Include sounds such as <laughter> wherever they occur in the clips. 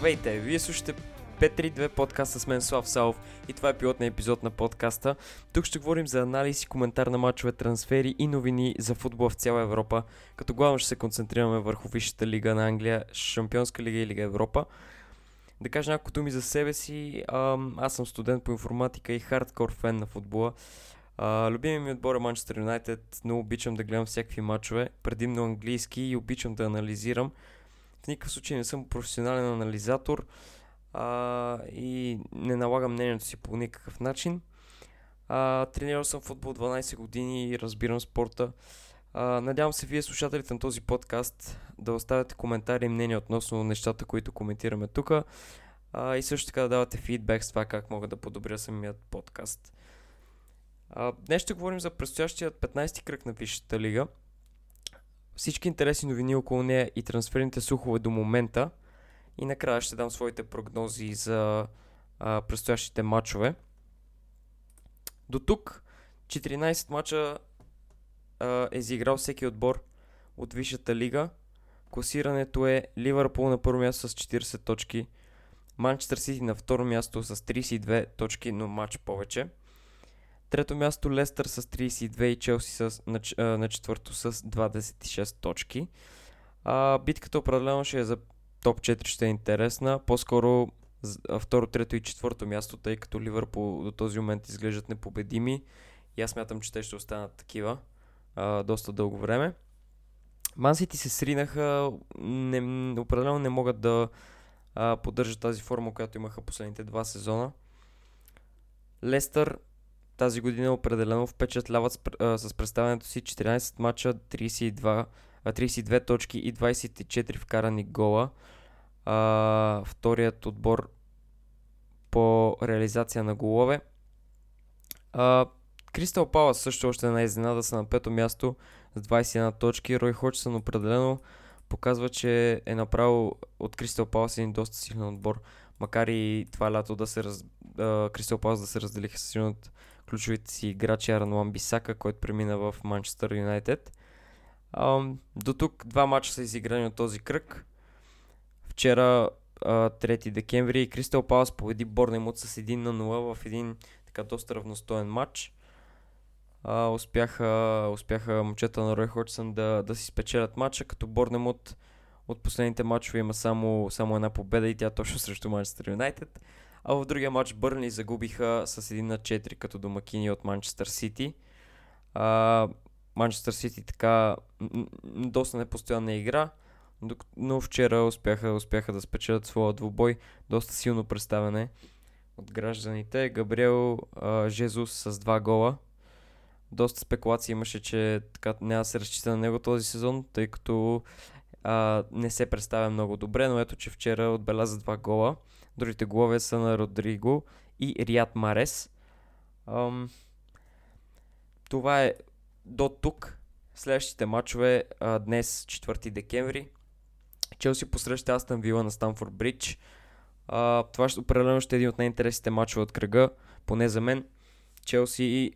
Здравейте, вие слушате 532 подкаста с мен Слав Салов и това е пилотния епизод на подкаста. Тук ще говорим за анализ и коментар на мачове, трансфери и новини за футбол в цяла Европа, като главно ще се концентрираме върху Висшата лига на Англия, Шампионска лига и Лига Европа. Да кажа няколко думи за себе си, аз съм студент по информатика и хардкор фен на футбола. любимият ми отбор е Манчестър Юнайтед, но обичам да гледам всякакви мачове, предимно английски и обичам да анализирам в никакъв случай не съм професионален анализатор а, и не налагам мнението си по никакъв начин. А, тренирал съм футбол 12 години и разбирам спорта. А, надявам се вие, слушателите на този подкаст, да оставяте коментари и мнения относно нещата, които коментираме тук. И също така да давате фидбек с това как мога да подобря самият подкаст. А, днес ще говорим за предстоящият 15-ти кръг на Висшата лига – всички интересни новини около нея и трансферните слухове до момента. И накрая ще дам своите прогнози за а, предстоящите матчове. До тук 14 мача а, е изиграл всеки отбор от Висшата лига. Класирането е Ливърпул на първо място с 40 точки, Манчестър Сити на второ място с 32 точки, но матч повече. Трето място Лестър с 32 и Челси с, на, на четвърто с 26 точки. А, битката определено ще е за топ 4 ще е интересна. По-скоро второ, трето и четвърто място, тъй като Ливърпул до този момент изглеждат непобедими. И аз мятам, че те ще останат такива а, доста дълго време. Мансити се сринаха, не, определено не могат да а, поддържат тази форма, която имаха последните два сезона. Лестър тази година определено впечатляват с, а, с представянето си 14 мача, 32, а, 32 точки и 24 вкарани гола. А, вторият отбор по реализация на голове. Кристал Палас също още една изненада са на пето място с 21 точки. Рой Ходжсън определено показва, че е направил от Кристал Палас един доста силен отбор. Макар и това лято да се раз... Кристал Палас да се разделиха с един от ключовите си играчи Аран Ламбисака, Бисака, който премина в Манчестър Юнайтед. До тук два мача са изиграни от този кръг. Вчера, 3 декември, Кристал Палас победи Борнемут с 1 на 0 в един така доста равностоен матч. А, успяха, успяха момчета на Рой Ходжсън да, да си спечелят матча, като Борнемут от последните матчове има само, само една победа и тя е точно срещу Манчестър Юнайтед. А в другия матч Бърни загубиха с 1 на 4 като домакини от Манчестър Сити. Манчестър Сити така доста непостоянна игра, но вчера успяха, успяха да спечелят своя двубой. Доста силно представяне от гражданите. Габриел а, Жезус с два гола. Доста спекулации имаше, че така няма да се разчита на него този сезон, тъй като а, не се представя много добре, но ето, че вчера отбеляза два гола. Другите голове са на Родриго и Рият Марес. Ам, това е до тук. Следващите матчове а, днес, 4 декември. Челси посреща Астан Вила на Станфорд Бридж. Това ще, определено ще е един от най-интересните матчове от кръга, поне за мен. Челси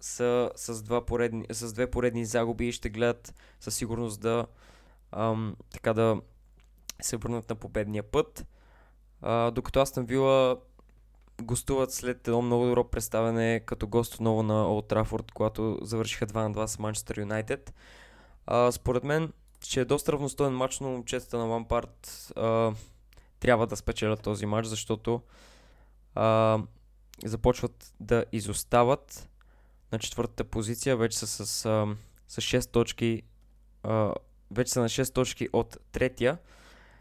са с, два поредни, с две поредни загуби и ще гледат със сигурност да ам, така да се върнат на победния път. А, докато Астан Вила гостуват след едно много добро представяне като гост отново на Олд Трафорд, когато завършиха 2 на 2 с Манчестър Юнайтед. Според мен, че е доста равностоен матч, но момчетата на Лампард а, трябва да спечелят този матч, защото а, започват да изостават на четвъртата позиция, вече са с, а, с 6 точки, а, вече са на 6 точки от третия,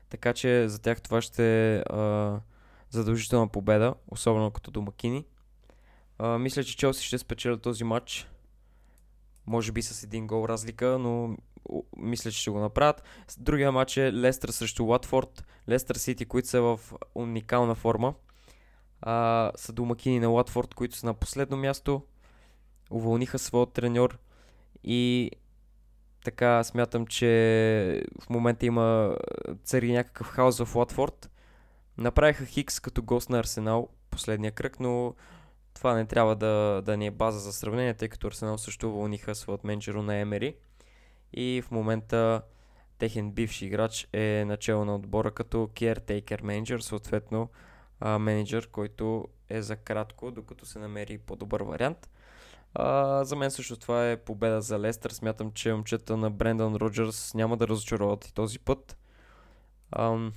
така че за тях това ще е задължителна победа, особено като домакини. А, мисля, че Челси ще спечелят този матч. Може би с един гол разлика, но мисля, че ще го направят. Другия матч е Лестър срещу Латфорд. Лестър Сити, които са в уникална форма. А, са домакини на Латфорд, които са на последно място. Уволниха своят треньор и така смятам, че в момента има цари някакъв хаос в Латфорд. Направиха Хикс като гост на Арсенал последния кръг, но това не трябва да, да ни е база за сравнение, тъй като Арсенал също уволниха своят менеджер на Емери. И в момента техен бивши играч е начало на отбора като caretaker менеджер, съответно менеджер, който е за кратко, докато се намери по-добър вариант. А, за мен също това е победа за Лестър. Смятам, че момчета на Брендан Роджерс няма да разочароват и този път. Ам...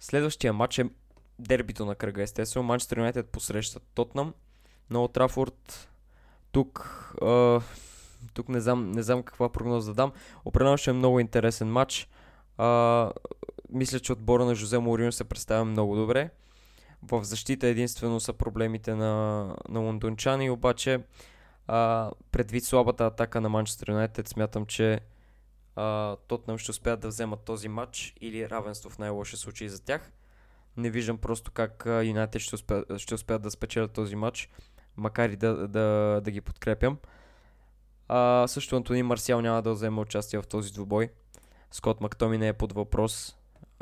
Следващия матч е дербито на кръга, естествено. Манчестър Юнайтед посреща Тотнам на Отрафорд. Тук, а, тук не знам, не знам каква прогноза да дам. Определено ще е много интересен матч. А, мисля, че отбора на Жозе Морино се представя много добре. В защита единствено са проблемите на, на лондончани, обаче а, предвид слабата атака на Манчестър Юнайтед смятам, че Тотнам ще успеят да вземат този матч или равенство в най-лошия случай за тях. Не виждам просто как Юнайтед ще, успе, ще успеят да спечелят този матч, макар и да, да, да ги подкрепям. А, също Антони Марсиал няма да вземе участие в този двубой. Скот Мактоми не е под въпрос.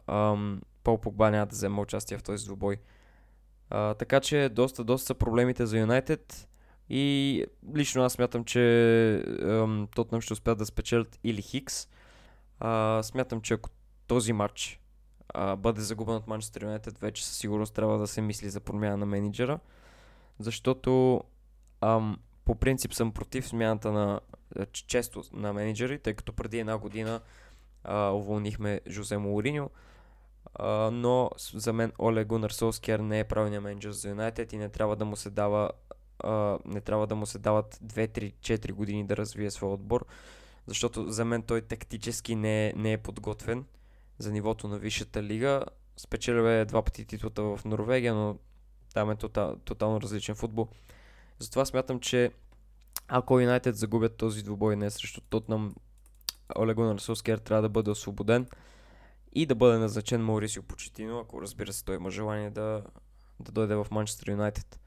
Ам, Пол Погба няма да вземе участие в този двубой. А, така че доста, доста са проблемите за Юнайтед. И лично аз смятам, че Тотнам ще успеят да спечелят или Хикс. А, смятам, че ако този матч а, бъде загубен от Манчестър Юнайтед, вече със сигурност трябва да се мисли за промяна на менеджера. Защото ам, по принцип съм против смяната на често на менеджери, тъй като преди една година а, уволнихме Жозе Молориньо. Но за мен Оле Гунар Солскияр не е правилният менеджер за Юнайтед и не трябва да му се дава uh, не трябва да му се дават 2-3-4 години да развие своя отбор, защото за мен той тактически не е, не е подготвен за нивото на висшата лига. Спечелил е два пъти титлата в Норвегия, но там е тотал, тотално различен футбол. Затова смятам, че ако Юнайтед загубят този двубой не срещу Тотнам, Оле Гунар трябва да бъде освободен и да бъде назначен Маурисио Почетино, ако разбира се той има желание да, да дойде в Манчестър Юнайтед.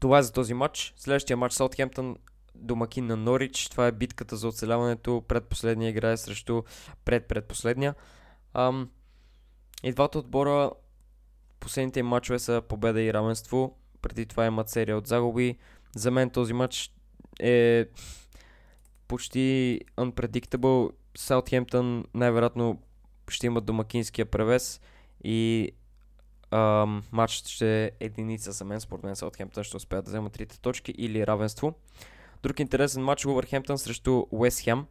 Това е за този матч. Следващия матч Саутхемптън домакин на Норич. Това е битката за оцеляването. Предпоследния играе срещу предпредпоследния. Ам, и двата отбора последните им матчове са победа и равенство. Преди това имат серия от загуби. За мен този матч е почти unpredictable Саутхемптън най-вероятно ще имат домакинския превес и ам, матчът ще е единица за мен. Според мен Саутхемптън ще успеят да вземат трите точки или равенство. Друг интересен матч Уверхемптън срещу Уест Хем.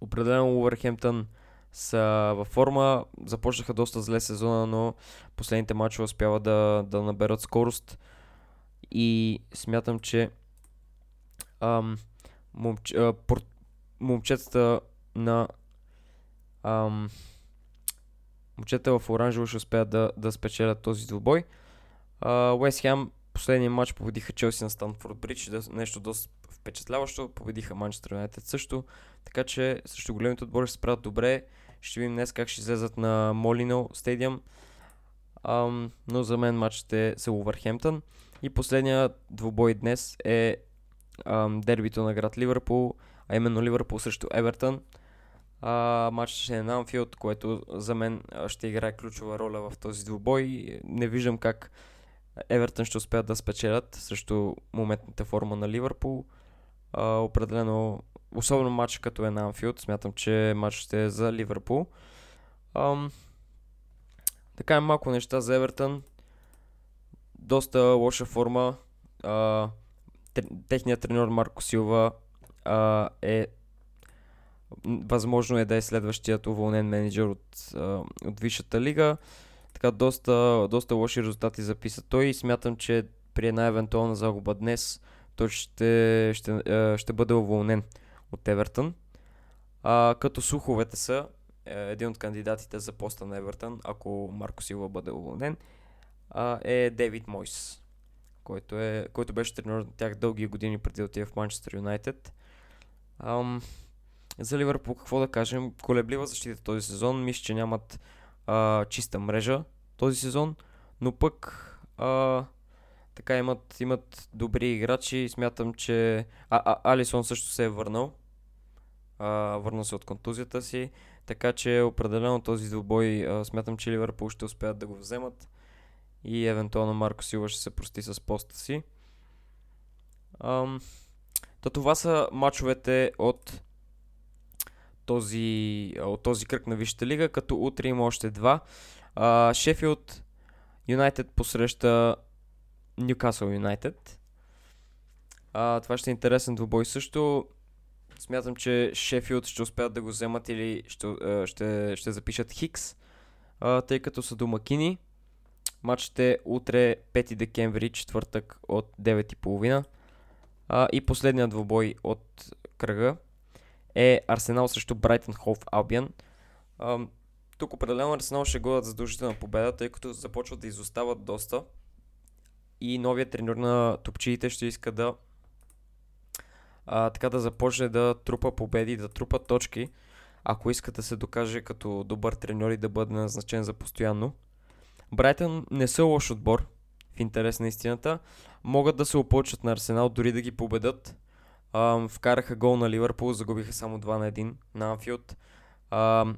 Определено Уверхемптън са във форма. Започнаха доста зле сезона, но последните матчове успяват да, да наберат скорост. И смятам, че ам, момч, а, пор, момчетата на ам, момчета в оранжево ще успеят да, да спечелят този двубой. Уест Хем последния матч победиха Челси на Станфорд Бридж, нещо доста впечатляващо, победиха Манчестър Юнайтед също, така че срещу големите отбори ще се справят добре. Ще видим днес как ще излезат на Молино стадиум. Um, но за мен матчът е с Увърхемптън. И последният двубой днес е um, дербито на град Ливърпул, а именно Ливърпул срещу Евертън. А, матчът ще е на Анфилд, което за мен ще играе ключова роля в този двубой. Не виждам как Евертън ще успеят да спечелят срещу моментната форма на Ливърпул. А, определено, особено матч като е на Анфилд, смятам, че матч ще е за Ливърпул. Ам, така е малко неща за Евертън. Доста лоша форма. А, техният тренер Марко Силва а, е Възможно е да е следващият уволнен менеджер от, от Висшата лига. Така доста, доста лоши резултати записа той и смятам, че при една евентуална загуба днес той ще, ще, ще бъде уволнен от Евертън. А, като слуховете са, е, един от кандидатите за поста на Евертън, ако Марко Силва бъде уволнен, е Дейвид Мойс, който, е, който беше тренер на тях дълги години преди да отиде в Манчестър Юнайтед. За Ливърпул какво да кажем? Колеблива защита този сезон. Мисля, че нямат а, чиста мрежа този сезон, но пък а, така имат, имат добри играчи. Смятам, че а, а, Алисон също се е върнал. А, върнал се от контузията си. Така че определено този двубой смятам, че Ливърпул ще успеят да го вземат. И евентуално Марко Силва ще се прости с поста си. Ам, то това са мачовете от този, от този кръг на Висшата лига, като утре има още два. Шефилд Юнайтед посреща Ньюкасъл Юнайтед. Това ще е интересен двубой също. Смятам, че Шефилд ще успеят да го вземат или ще, ще, ще запишат Хикс, тъй като са домакини. Матчът е утре 5 декември, четвъртък от 9.30. А, и последният двубой от кръга е Арсенал срещу Брайтън Хоф Албиан. тук определено Арсенал ще годят задължителна победа, тъй като започват да изостават доста. И новият тренер на топчиите ще иска да а, така да започне да трупа победи, да трупа точки, ако иска да се докаже като добър треньор и да бъде назначен за постоянно. Брайтън не са лош отбор, в интерес на истината. Могат да се опочат на Арсенал, дори да ги победат. Ам, вкараха гол на Ливърпул, загубиха само 2 на 1 на Анфилд. Ам,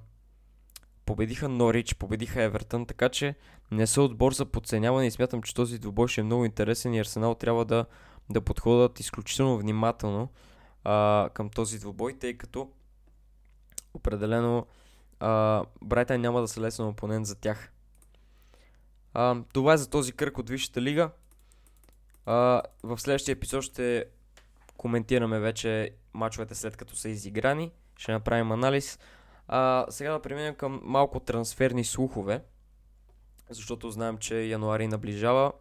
победиха Норич, победиха Евертън, така че не са отбор за подценяване и смятам, че този двубой ще е много интересен и Арсенал трябва да, да подходят изключително внимателно а, към този двубой, тъй като определено Брайтън няма да са лесен опонент за тях. А, това е за този кръг от Висшата лига. А, в следващия епизод ще коментираме вече мачовете след като са изиграни. Ще направим анализ. А, сега да преминем към малко трансферни слухове, защото знаем, че януари наближава.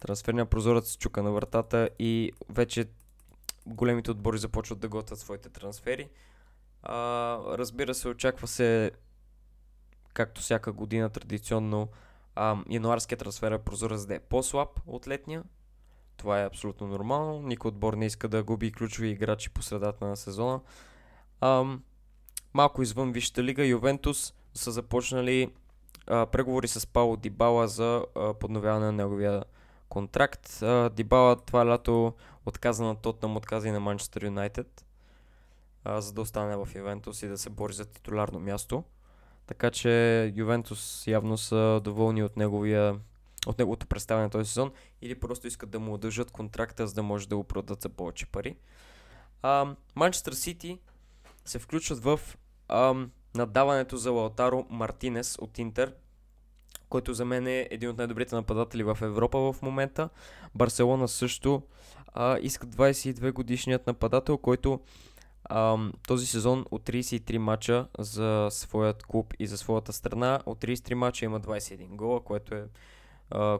Трансферният прозорец чука на вратата и вече големите отбори започват да готвят своите трансфери. А, разбира се, очаква се, както всяка година традиционно, а, януарският трансфер е прозорец да е по-слаб от летния. Това е абсолютно нормално. Никой отбор не иска да губи ключови играчи по средата на сезона. А, малко извън Висшата лига, Ювентус са започнали а, преговори с Пауло Дибала за а, подновяване на неговия контракт. А, Дибала това лято отказа на Тотнам, отказа и на Манчестър Юнайтед, за да остане в Ювентус и да се бори за титулярно място. Така че Ювентус явно са доволни от неговия от неговото представяне този сезон или просто искат да му удържат контракта, за да може да го продадат за повече пари. Манчестър Сити се включват в ам, надаването за Лаутаро Мартинес от Интер, който за мен е един от най-добрите нападатели в Европа в момента. Барселона също а, иска 22 годишният нападател, който Ам, този сезон от 33 мача за своят клуб и за своята страна, от 33 мача има 21 гола, което е,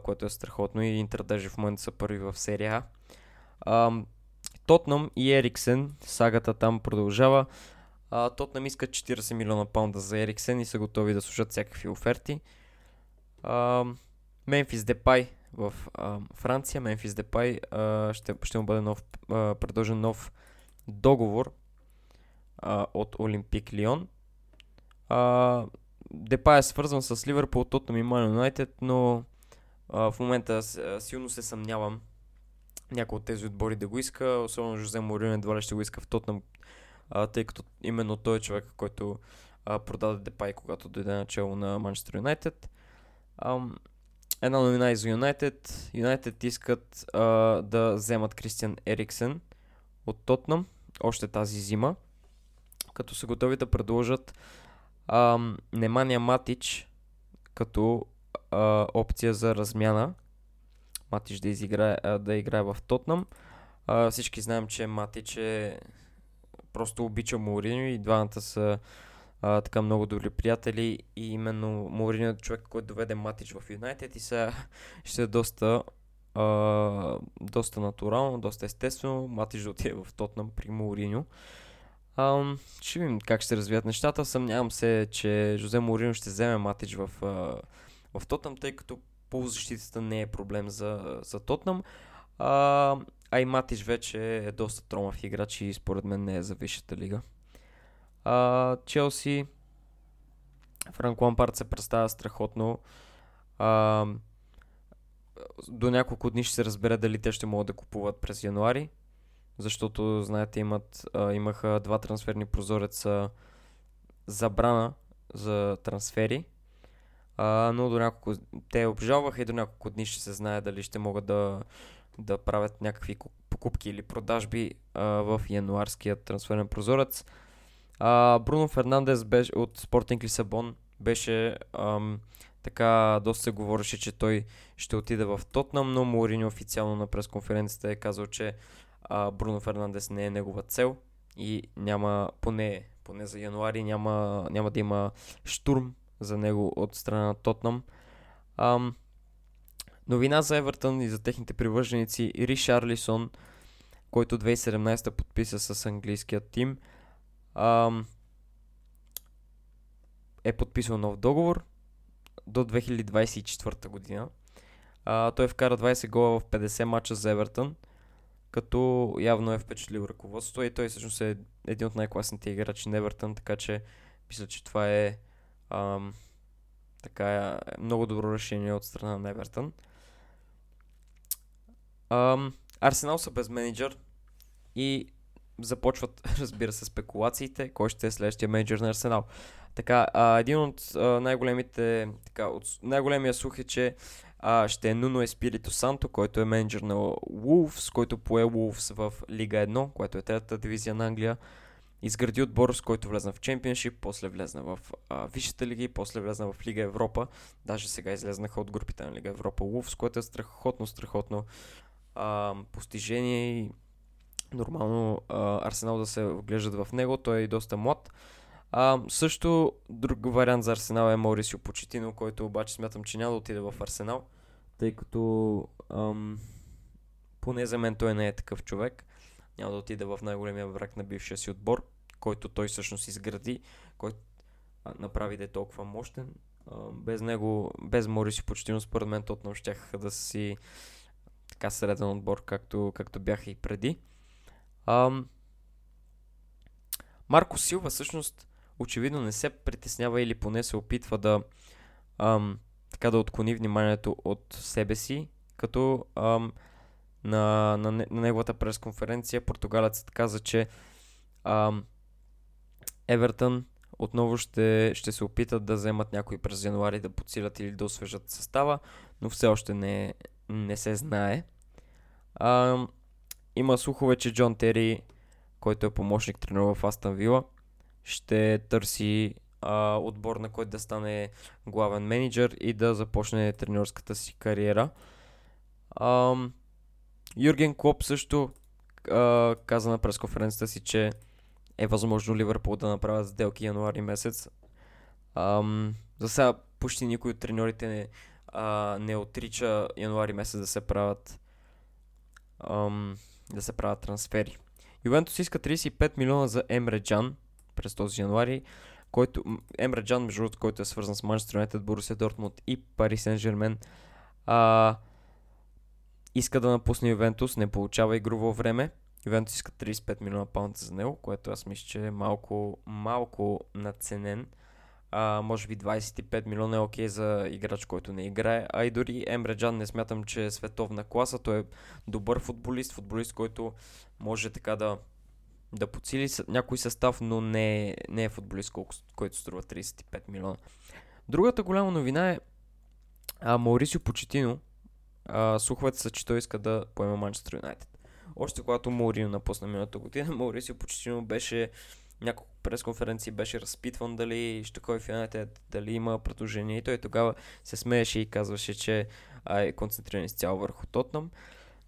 което е страхотно и Интер даже в момента са първи в серия А. Тотнам и Ериксен, сагата там продължава. А, Тотнам искат 40 милиона паунда за Ериксен и са готови да слушат всякакви оферти. Мемфис Депай в а, Франция. Мемфис Депай ще, ще му бъде нов, а, предложен нов договор а, от Олимпик Лион. А, Депа е свързан с Ливърпул, Тотнам и Ман Юнайтед, но а, в момента силно се съмнявам някой от тези отбори да го иска, особено Жозе Морин едва ли ще го иска в Тотнам, а, тъй като именно той е човек, който а, продаде Депай, когато дойде начало на Манчестър Юнайтед. Една новина за Юнайтед. Юнайтед искат а, да вземат Кристиан Ериксен от Тотнам още тази зима като са готови да предложат ам, Немания Матич като а, опция за размяна. Матич да, изиграе, а, да играе в Тотнам. А, всички знаем, че Матич е просто обича Мауриньо и двамата са а, така много добри приятели и именно Мауриньо е човек, който доведе Матич в Юнайтед и сега <laughs> ще е доста а, доста натурално, доста естествено Матич да отиде в Тотнам при Мауриньо. Ам, ще видим как ще развият нещата. Съмнявам се, че Жозе Морино ще вземе Матич в, в Тотнам, тъй като полузащитата не е проблем за, за Тотнам. А, а и Матич вече е доста тромав играч и според мен не е за висшата лига. А, Челси Франк Лампард се представя страхотно. А, до няколко дни ще се разбере дали те ще могат да купуват през януари защото, знаете, имат, а, имаха два трансферни прозореца забрана за трансфери, а, но до няколко, те обжалваха и до няколко дни ще се знае дали ще могат да, да правят някакви покупки или продажби а, в януарския трансферен прозорец. А, Бруно Фернандес беше, от Спортинг Лисабон беше ам, така, доста се говореше, че той ще отиде в Тотнам, но Морини официално на пресконференцията е казал, че а, Бруно Фернандес не е негова цел и няма, поне, поне за януари, няма, няма да има штурм за него от страна на Тотнам. Ам, новина за Евертън и за техните привърженици Ришарлисон, който 2017 подписа с английския тим, ам, е подписал нов договор до 2024 година. А, той вкара 20 гола в 50 мача за Евертън, като явно е впечатлил ръководството и той всъщност е един от най-класните играчи на Евертън, така че мисля, че това е ам, така е много добро решение от страна на Евертън. Арсенал са без менеджер и започват, <laughs> разбира се, спекулациите, кой ще е следващия менеджер на Арсенал. Така, а, един от а, най-големите, така, от най-големия слух е, че а, ще е Нуно Еспирито Санто, който е менеджер на Wolves, който пое Wolves в Лига 1, което е третата дивизия на Англия. Изгради отбор, с който влезна в Чемпионшип, после влезна в Висшата лига и после влезна в Лига Европа. Даже сега излезнаха от групите на Лига Европа Wolves, което е страхотно, страхотно а, постижение и нормално а, Арсенал да се вглеждат в него. Той е доста млад. А, също друг вариант за Арсенал е Маурисио Почетино, който обаче смятам, че няма да отиде в Арсенал, тъй като ам, поне за мен той не е такъв човек. Няма да отиде в най-големия враг на бившия си отбор, който той всъщност изгради, който направи да е толкова мощен. Без него, без Маурисио Почетино, според мен, Тотнам щяха да си така среден отбор, както, както бяха и преди. Ам, Марко Силва всъщност очевидно не се притеснява или поне се опитва да ам, така да отклони вниманието от себе си, като ам, на, на, на неговата пресконференция португалецът каза, че ам, Евертън отново ще, ще се опитат да вземат някой през януари да подсилят или да освежат състава, но все още не, не се знае. Ам, има слухове, че Джон Тери, който е помощник тренер в Астан Вила, ще търси а, отбор, на който да стане главен менеджер и да започне тренерската си кариера. А, Юрген Клоп също а, каза на пресконференцията си, че е възможно Ливърпул да направят сделки януари месец. А, за сега почти никой от треньорите не, а, не отрича януари месец да се правят ам, да се правят трансфери. Ювентус иска 35 милиона за Емре Джан, през този януари, който Емре Джан, между който е свързан с Манчестър Юнайтед, Борусия Дортмунд и Пари Сен Жермен, иска да напусне Ювентус, не получава игрово време. Ювентус иска 35 милиона паунта за него, което аз мисля, че е малко, малко наценен. А, може би 25 милиона е окей okay за играч, който не играе. А и дори Емре Джан не смятам, че е световна класа. Той е добър футболист, футболист, който може така да да подсили някой състав, но не, не е футболист, който струва 35 милиона. Другата голяма новина е а, Маурисио Почетино. А, слуховете са, че той иска да поема Манчестър Юнайтед. Още когато Маурино напусна миналата година, <laughs> Маурисио Почетино беше няколко пресконференции беше разпитван дали ще ходи в Юнайтед, дали има предложение и той тогава се смееше и казваше, че е концентриран изцяло върху Тотнам.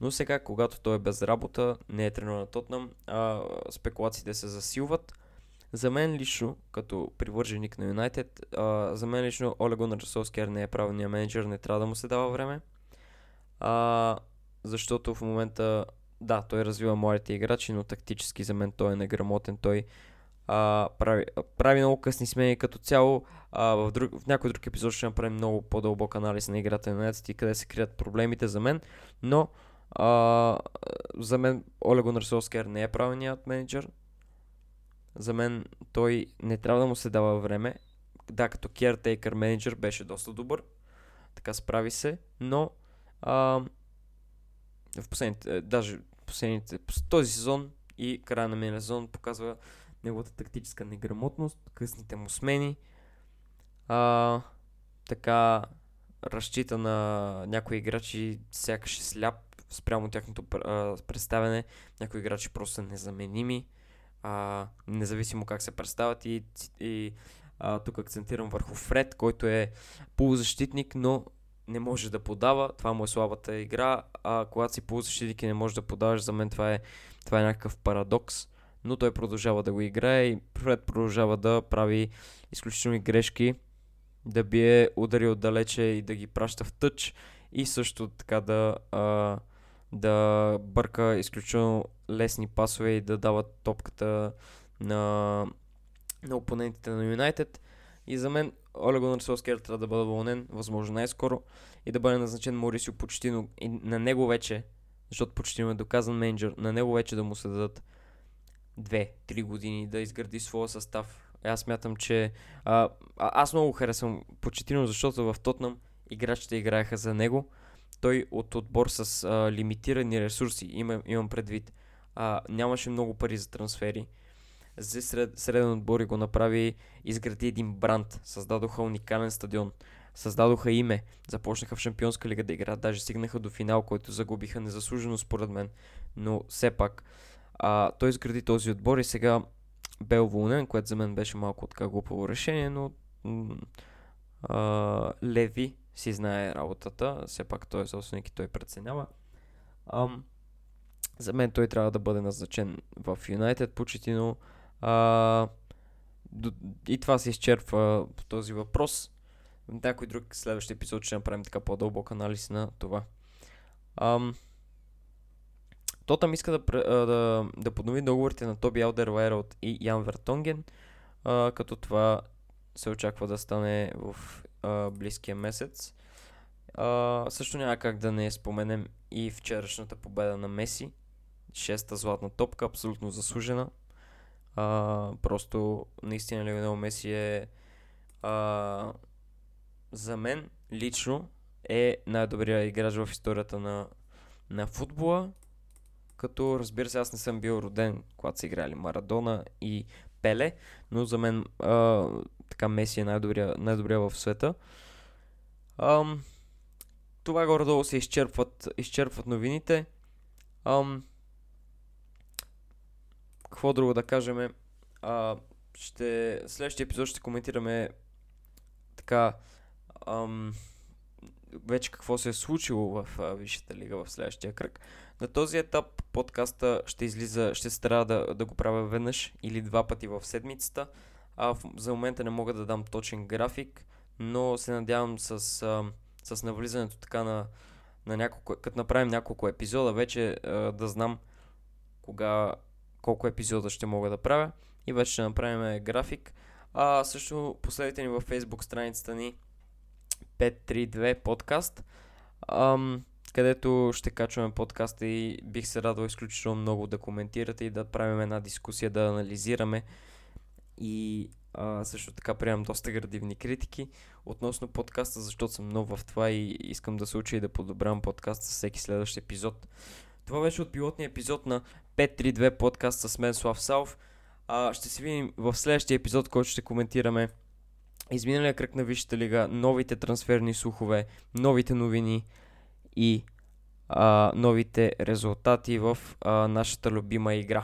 Но сега, когато той е без работа, не е тренер на Тотнам, а спекулациите се засилват. За мен лично, като привърженик на Юнайтед, за мен лично Олего Нарсовскияр не е правилният менеджер, не трябва да му се дава време. А, защото в момента, да, той развива младите играчи, но тактически за мен той е неграмотен. Той а, прави, прави много късни смени като цяло. А, в, друг, в някой друг епизод ще направим много по-дълбок анализ на играта на Юнайтед и къде се крият проблемите за мен. Но а, за мен Оле Гунар Солскер не е правилният менеджер. За мен той не трябва да му се дава време. Да, като caretaker менеджер беше доста добър. Така справи се, но а, в последните, даже последните, този сезон и края на миналия сезон показва неговата тактическа неграмотност, късните му смени. А, така разчита на някои играчи, сякаш е сляп спрямо тяхното а, представяне. Някои играчи просто са незаменими. а, независимо как се представят и, и а, тук акцентирам върху Фред, който е полузащитник, но не може да подава. Това му е слабата игра. А когато си полузащитник и не можеш да подаваш, за мен това е, това е някакъв парадокс. Но той продължава да го играе и Фред продължава да прави изключителни грешки, да бие удари отдалече и да ги праща в тъч и също така да, а, да бърка изключително лесни пасове и да дава топката на, на опонентите на Юнайтед. И за мен Оле Гунар Солскер трябва да бъде вълнен, възможно най-скоро, и да бъде назначен Морисио Почтино. И на него вече, защото Почтино е доказан менеджер, на него вече да му се дадат 2-3 години да изгради своя състав. Аз мятам, че а, аз много харесвам Почетино, защото в Тотнам играчите играеха за него. Той от отбор с а, лимитирани ресурси, имам, имам предвид, а, нямаше много пари за трансфери. За сред, среден отбор и го направи, изгради един бранд, създадоха уникален стадион, създадоха име, започнаха в Шампионска лига да играят, даже стигнаха до финал, който загубиха незаслужено според мен, но все пак а, той изгради този отбор и сега бе уволнен, което за мен беше малко така глупаво решение, но а, Леви си знае работата, все пак той е собственик и той преценява. За мен той трябва да бъде назначен в Юнайтед, почетино. А, и това се изчерпва в този въпрос. Някой друг следващ епизод ще направим така по-дълбок анализ на това. Ам, Тотам иска да, да, да поднови договорите на Тоби Алдервайрот и Ян Вертонген, а, като това се очаква да стане в а, близкия месец. А, също няма как да не споменем и вчерашната победа на Меси. Шеста златна топка, абсолютно заслужена. А, просто наистина Лионел Меси е а, за мен лично е най-добрият играч в историята на, на футбола като разбира се аз не съм бил роден, когато са играли Марадона и Пеле, но за мен а, така Меси е най-добрия, най-добрия в света. Ам, това горе-долу се изчерпват, изчерпват новините. Ам, какво друго да кажем? А, ще, следващия епизод ще коментираме така ам, вече какво се е случило в Висшата лига в следващия кръг. На този етап подкаста ще излиза, ще трябва да, да го правя веднъж или два пъти в седмицата. А в, за момента не мога да дам точен график, но се надявам с, а, с навлизането така на, на няколко, като направим няколко епизода, вече а, да знам кога, колко епизода ще мога да правя и вече ще направим график. А също последите ни във Facebook страницата ни 532 подкаст. Ам, където ще качваме подкаста и бих се радвал изключително много да коментирате и да правим една дискусия, да анализираме и а, също така приемам доста градивни критики относно подкаста, защото съм нов в това и искам да се уча и да подобрявам подкаста всеки следващ епизод. Това беше от пилотния епизод на 532 подкаст с мен Слав Салв. А, ще се видим в следващия епизод, който ще коментираме изминалия кръг на Висшата лига, новите трансферни слухове, новите новини, и а, новите резултати в а, нашата любима игра.